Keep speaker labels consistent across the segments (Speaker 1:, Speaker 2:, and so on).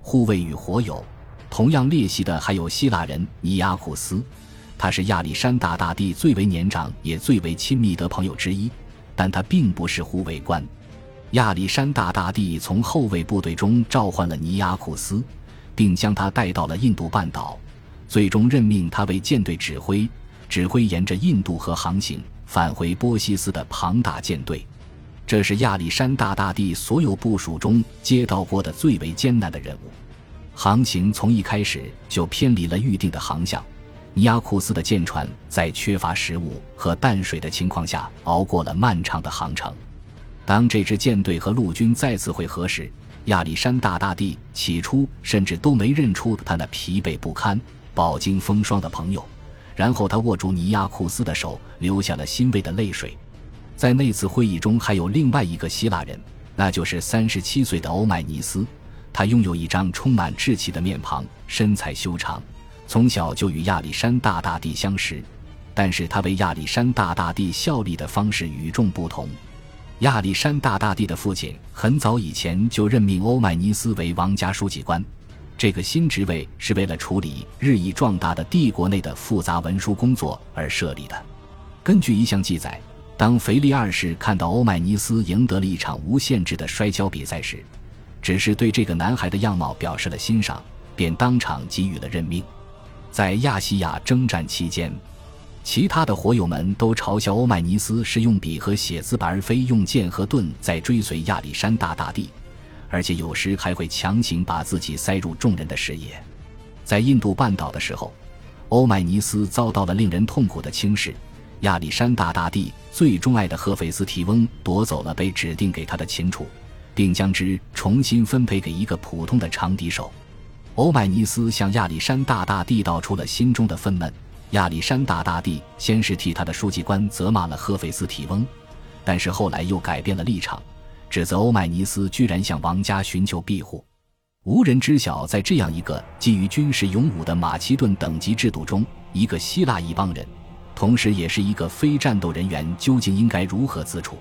Speaker 1: 护卫与火友。同样列席的还有希腊人尼亚库斯，他是亚历山大大帝最为年长也最为亲密的朋友之一，但他并不是护卫官。亚历山大大帝从后卫部队中召唤了尼亚库斯，并将他带到了印度半岛，最终任命他为舰队指挥，指挥沿着印度河航行返回波西斯的庞大舰队。这是亚历山大大帝所有部署中接到过的最为艰难的任务。航行从一开始就偏离了预定的航向。尼亚库斯的舰船在缺乏食物和淡水的情况下熬过了漫长的航程。当这支舰队和陆军再次会合时，亚历山大大帝起初甚至都没认出他那疲惫不堪、饱经风霜的朋友。然后他握住尼亚库斯的手，流下了欣慰的泪水。在那次会议中，还有另外一个希腊人，那就是三十七岁的欧迈尼斯。他拥有一张充满稚气的面庞，身材修长，从小就与亚历山大大帝相识。但是他为亚历山大大帝效力的方式与众不同。亚历山大大帝的父亲很早以前就任命欧迈尼斯为王家书记官，这个新职位是为了处理日益壮大的帝国内的复杂文书工作而设立的。根据一项记载，当腓力二世看到欧迈尼斯赢得了一场无限制的摔跤比赛时，只是对这个男孩的样貌表示了欣赏，便当场给予了任命。在亚细亚征战期间，其他的火友们都嘲笑欧迈尼斯是用笔和写字板，而非用剑和盾在追随亚历山大大帝，而且有时还会强行把自己塞入众人的视野。在印度半岛的时候，欧迈尼斯遭到了令人痛苦的轻视。亚历山大大帝最钟爱的赫菲斯提翁夺走了被指定给他的秦楚。并将之重新分配给一个普通的长笛手。欧迈尼斯向亚历山大大帝道出了心中的愤懑。亚历山大大帝先是替他的书记官责骂了赫菲斯提翁，但是后来又改变了立场，指责欧迈尼斯居然向王家寻求庇护。无人知晓，在这样一个基于军事勇武的马其顿等级制度中，一个希腊一帮人，同时也是一个非战斗人员，究竟应该如何自处？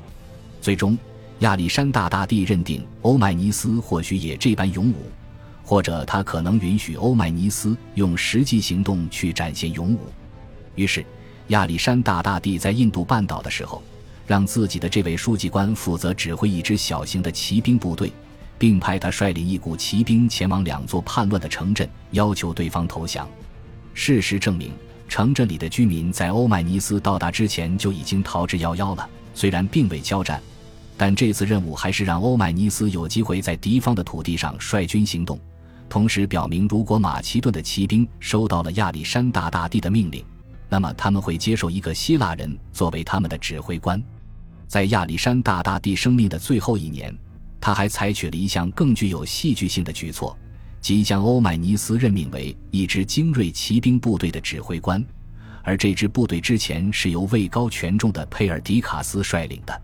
Speaker 1: 最终。亚历山大大帝认定欧迈尼斯或许也这般勇武，或者他可能允许欧迈尼斯用实际行动去展现勇武。于是，亚历山大大帝在印度半岛的时候，让自己的这位书记官负责指挥一支小型的骑兵部队，并派他率领一股骑兵前往两座叛乱的城镇，要求对方投降。事实证明，城镇里的居民在欧迈尼斯到达之前就已经逃之夭夭了，虽然并未交战。但这次任务还是让欧迈尼斯有机会在敌方的土地上率军行动，同时表明，如果马其顿的骑兵收到了亚历山大大帝的命令，那么他们会接受一个希腊人作为他们的指挥官。在亚历山大大帝生命的最后一年，他还采取了一项更具有戏剧性的举措，即将欧迈尼斯任命为一支精锐骑兵部队的指挥官，而这支部队之前是由位高权重的佩尔迪卡斯率领的。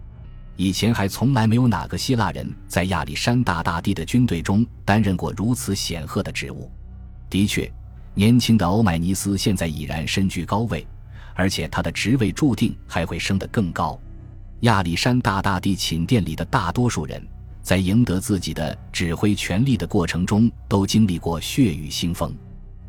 Speaker 1: 以前还从来没有哪个希腊人在亚历山大大帝的军队中担任过如此显赫的职务。的确，年轻的欧迈尼斯现在已然身居高位，而且他的职位注定还会升得更高。亚历山大大帝寝殿里的大多数人，在赢得自己的指挥权力的过程中，都经历过血雨腥风。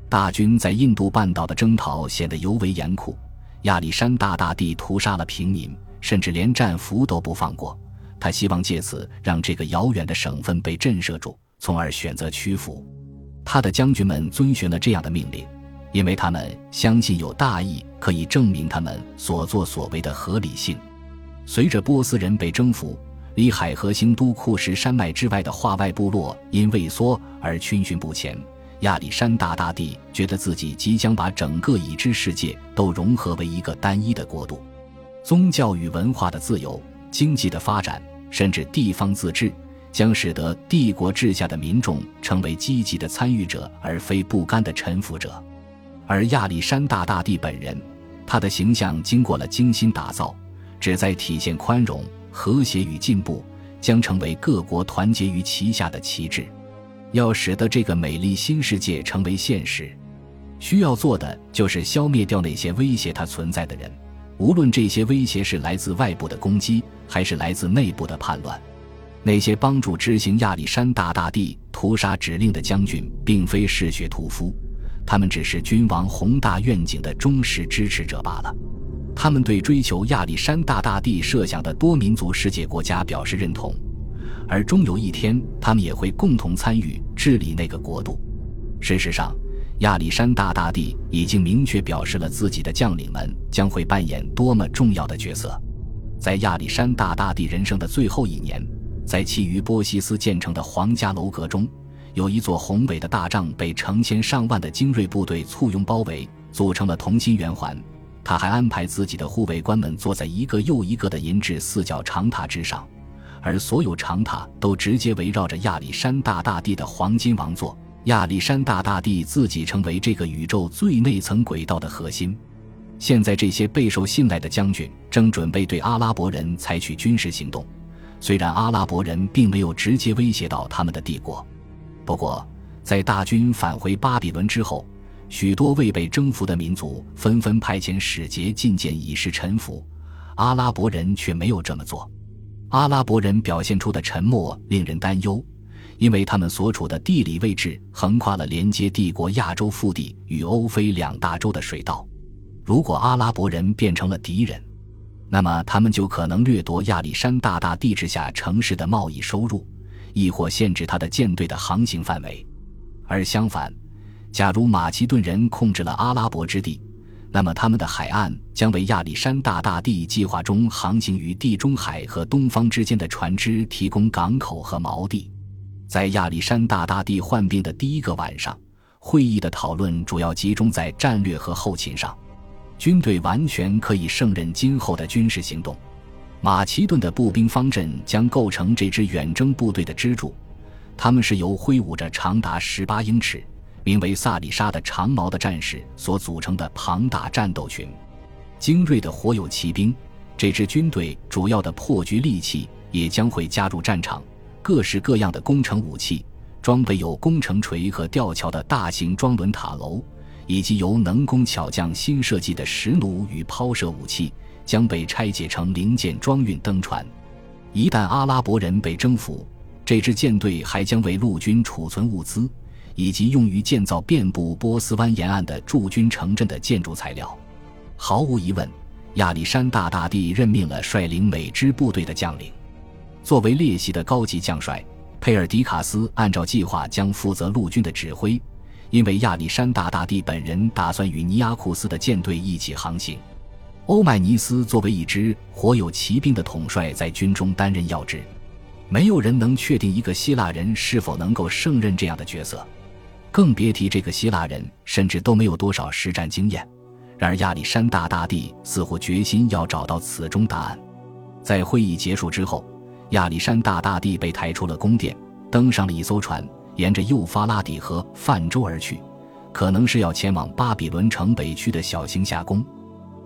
Speaker 1: 大军在印度半岛的征讨显得尤为严酷，亚历山大大帝屠杀了平民。甚至连战俘都不放过，他希望借此让这个遥远的省份被震慑住，从而选择屈服。他的将军们遵循了这样的命令，因为他们相信有大义可以证明他们所作所为的合理性。随着波斯人被征服，离海河星都库什山脉之外的化外部落因畏缩而逡巡不前。亚历山大大帝觉得自己即将把整个已知世界都融合为一个单一的国度。宗教与文化的自由、经济的发展，甚至地方自治，将使得帝国治下的民众成为积极的参与者，而非不甘的臣服者。而亚历山大大帝本人，他的形象经过了精心打造，旨在体现宽容、和谐与进步，将成为各国团结于旗下的旗帜。要使得这个美丽新世界成为现实，需要做的就是消灭掉那些威胁它存在的人。无论这些威胁是来自外部的攻击，还是来自内部的叛乱，那些帮助执行亚历山大大帝屠杀指令的将军，并非嗜血屠夫，他们只是君王宏大愿景的忠实支持者罢了。他们对追求亚历山大大帝设想的多民族世界国家表示认同，而终有一天，他们也会共同参与治理那个国度。事实上，亚历山大大帝已经明确表示了自己的将领们将会扮演多么重要的角色。在亚历山大大帝人生的最后一年。在其于波西斯建成的皇家楼阁中，有一座宏伟的大帐，被成千上万的精锐部队簇拥包围，组成了同心圆环。他还安排自己的护卫官们坐在一个又一个的银质四角长塔之上，而所有长塔都直接围绕着亚历山大大帝的黄金王座。亚历山大大帝自己成为这个宇宙最内层轨道的核心。现在，这些备受信赖的将军正准备对阿拉伯人采取军事行动。虽然阿拉伯人并没有直接威胁到他们的帝国，不过在大军返回巴比伦之后，许多未被征服的民族纷纷派遣使节觐见以示臣服，阿拉伯人却没有这么做。阿拉伯人表现出的沉默令人担忧，因为他们所处的地理位置横跨了连接帝国亚洲腹地与欧非两大洲的水道。如果阿拉伯人变成了敌人，那么，他们就可能掠夺亚历山大大帝治下城市的贸易收入，亦或限制他的舰队的航行范围。而相反，假如马其顿人控制了阿拉伯之地，那么他们的海岸将为亚历山大大帝计划中航行于地中海和东方之间的船只提供港口和锚地。在亚历山大大帝患病的第一个晚上，会议的讨论主要集中在战略和后勤上。军队完全可以胜任今后的军事行动。马其顿的步兵方阵将构成这支远征部队的支柱。他们是由挥舞着长达十八英尺、名为萨里沙的长矛的战士所组成的庞大战斗群。精锐的火友骑兵，这支军队主要的破局利器也将会加入战场。各式各样的工程武器，装备有工程锤和吊桥的大型装轮塔楼。以及由能工巧匠新设计的石弩与抛射武器将被拆解成零件装运登船。一旦阿拉伯人被征服，这支舰队还将为陆军储存物资，以及用于建造遍布波斯湾沿岸的驻军城镇的建筑材料。毫无疑问，亚历山大大帝任命了率领每支部队的将领。作为列席的高级将帅，佩尔迪卡斯按照计划将负责陆军的指挥。因为亚历山大大帝本人打算与尼亚库斯的舰队一起航行，欧迈尼斯作为一支火有骑兵的统帅，在军中担任要职。没有人能确定一个希腊人是否能够胜任这样的角色，更别提这个希腊人甚至都没有多少实战经验。然而亚历山大大帝似乎决心要找到此中答案。在会议结束之后，亚历山大大帝被抬出了宫殿，登上了一艘船。沿着幼发拉底河泛舟而去，可能是要前往巴比伦城北区的小型夏宫。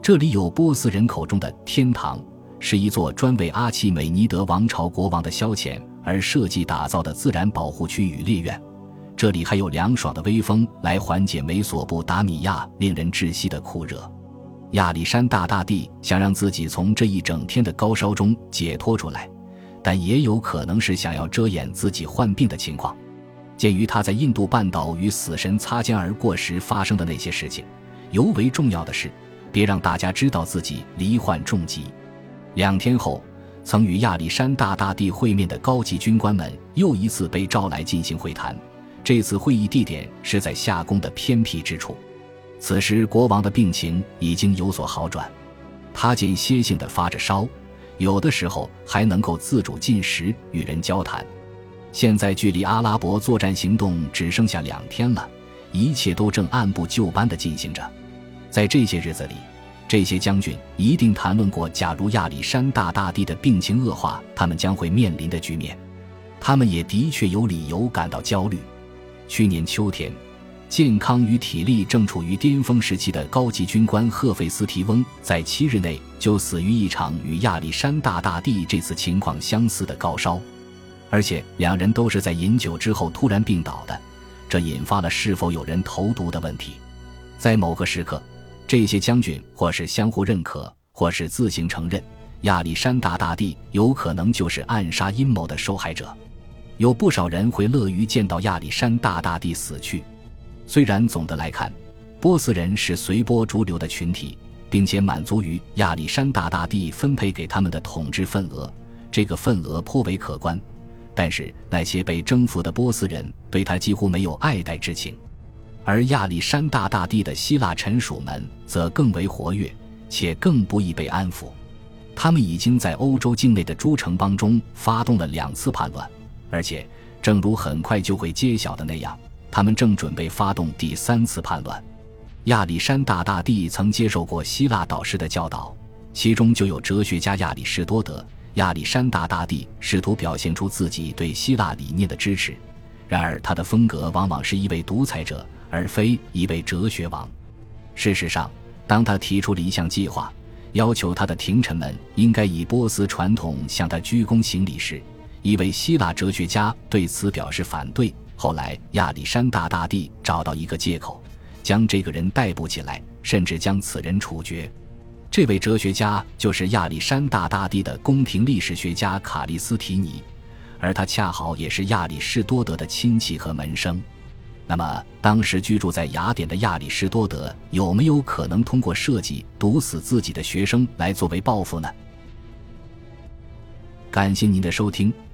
Speaker 1: 这里有波斯人口中的天堂，是一座专为阿契美尼德王朝国王的消遣而设计打造的自然保护区与猎苑。这里还有凉爽的微风来缓解美索不达米亚令人窒息的酷热。亚历山大大帝想让自己从这一整天的高烧中解脱出来，但也有可能是想要遮掩自己患病的情况。鉴于他在印度半岛与死神擦肩而过时发生的那些事情，尤为重要的是，别让大家知道自己罹患重疾。两天后，曾与亚历山大大帝会面的高级军官们又一次被召来进行会谈。这次会议地点是在夏宫的偏僻之处。此时，国王的病情已经有所好转，他间歇性的发着烧，有的时候还能够自主进食、与人交谈。现在距离阿拉伯作战行动只剩下两天了，一切都正按部就班的进行着。在这些日子里，这些将军一定谈论过，假如亚历山大大帝的病情恶化，他们将会面临的局面。他们也的确有理由感到焦虑。去年秋天，健康与体力正处于巅峰时期的高级军官赫费斯提翁，在七日内就死于一场与亚历山大大帝这次情况相似的高烧。而且两人都是在饮酒之后突然病倒的，这引发了是否有人投毒的问题。在某个时刻，这些将军或是相互认可，或是自行承认，亚历山大大帝有可能就是暗杀阴谋的受害者。有不少人会乐于见到亚历山大大帝死去。虽然总的来看，波斯人是随波逐流的群体，并且满足于亚历山大大帝分配给他们的统治份额，这个份额颇为可观。但是那些被征服的波斯人对他几乎没有爱戴之情，而亚历山大大帝的希腊臣属们则更为活跃，且更不易被安抚。他们已经在欧洲境内的诸城邦中发动了两次叛乱。而且，正如很快就会揭晓的那样，他们正准备发动第三次叛乱。亚历山大大帝曾接受过希腊导师的教导，其中就有哲学家亚里士多德。亚历山大大帝试图表现出自己对希腊理念的支持，然而他的风格往往是一位独裁者，而非一位哲学王。事实上，当他提出了一项计划，要求他的廷臣们应该以波斯传统向他鞠躬行礼时，一位希腊哲学家对此表示反对。后来，亚历山大大帝找到一个借口，将这个人逮捕起来，甚至将此人处决。这位哲学家就是亚历山大大帝的宫廷历史学家卡利斯提尼，而他恰好也是亚里士多德的亲戚和门生。那么，当时居住在雅典的亚里士多德有没有可能通过设计毒死自己的学生来作为报复呢？感谢您的收听。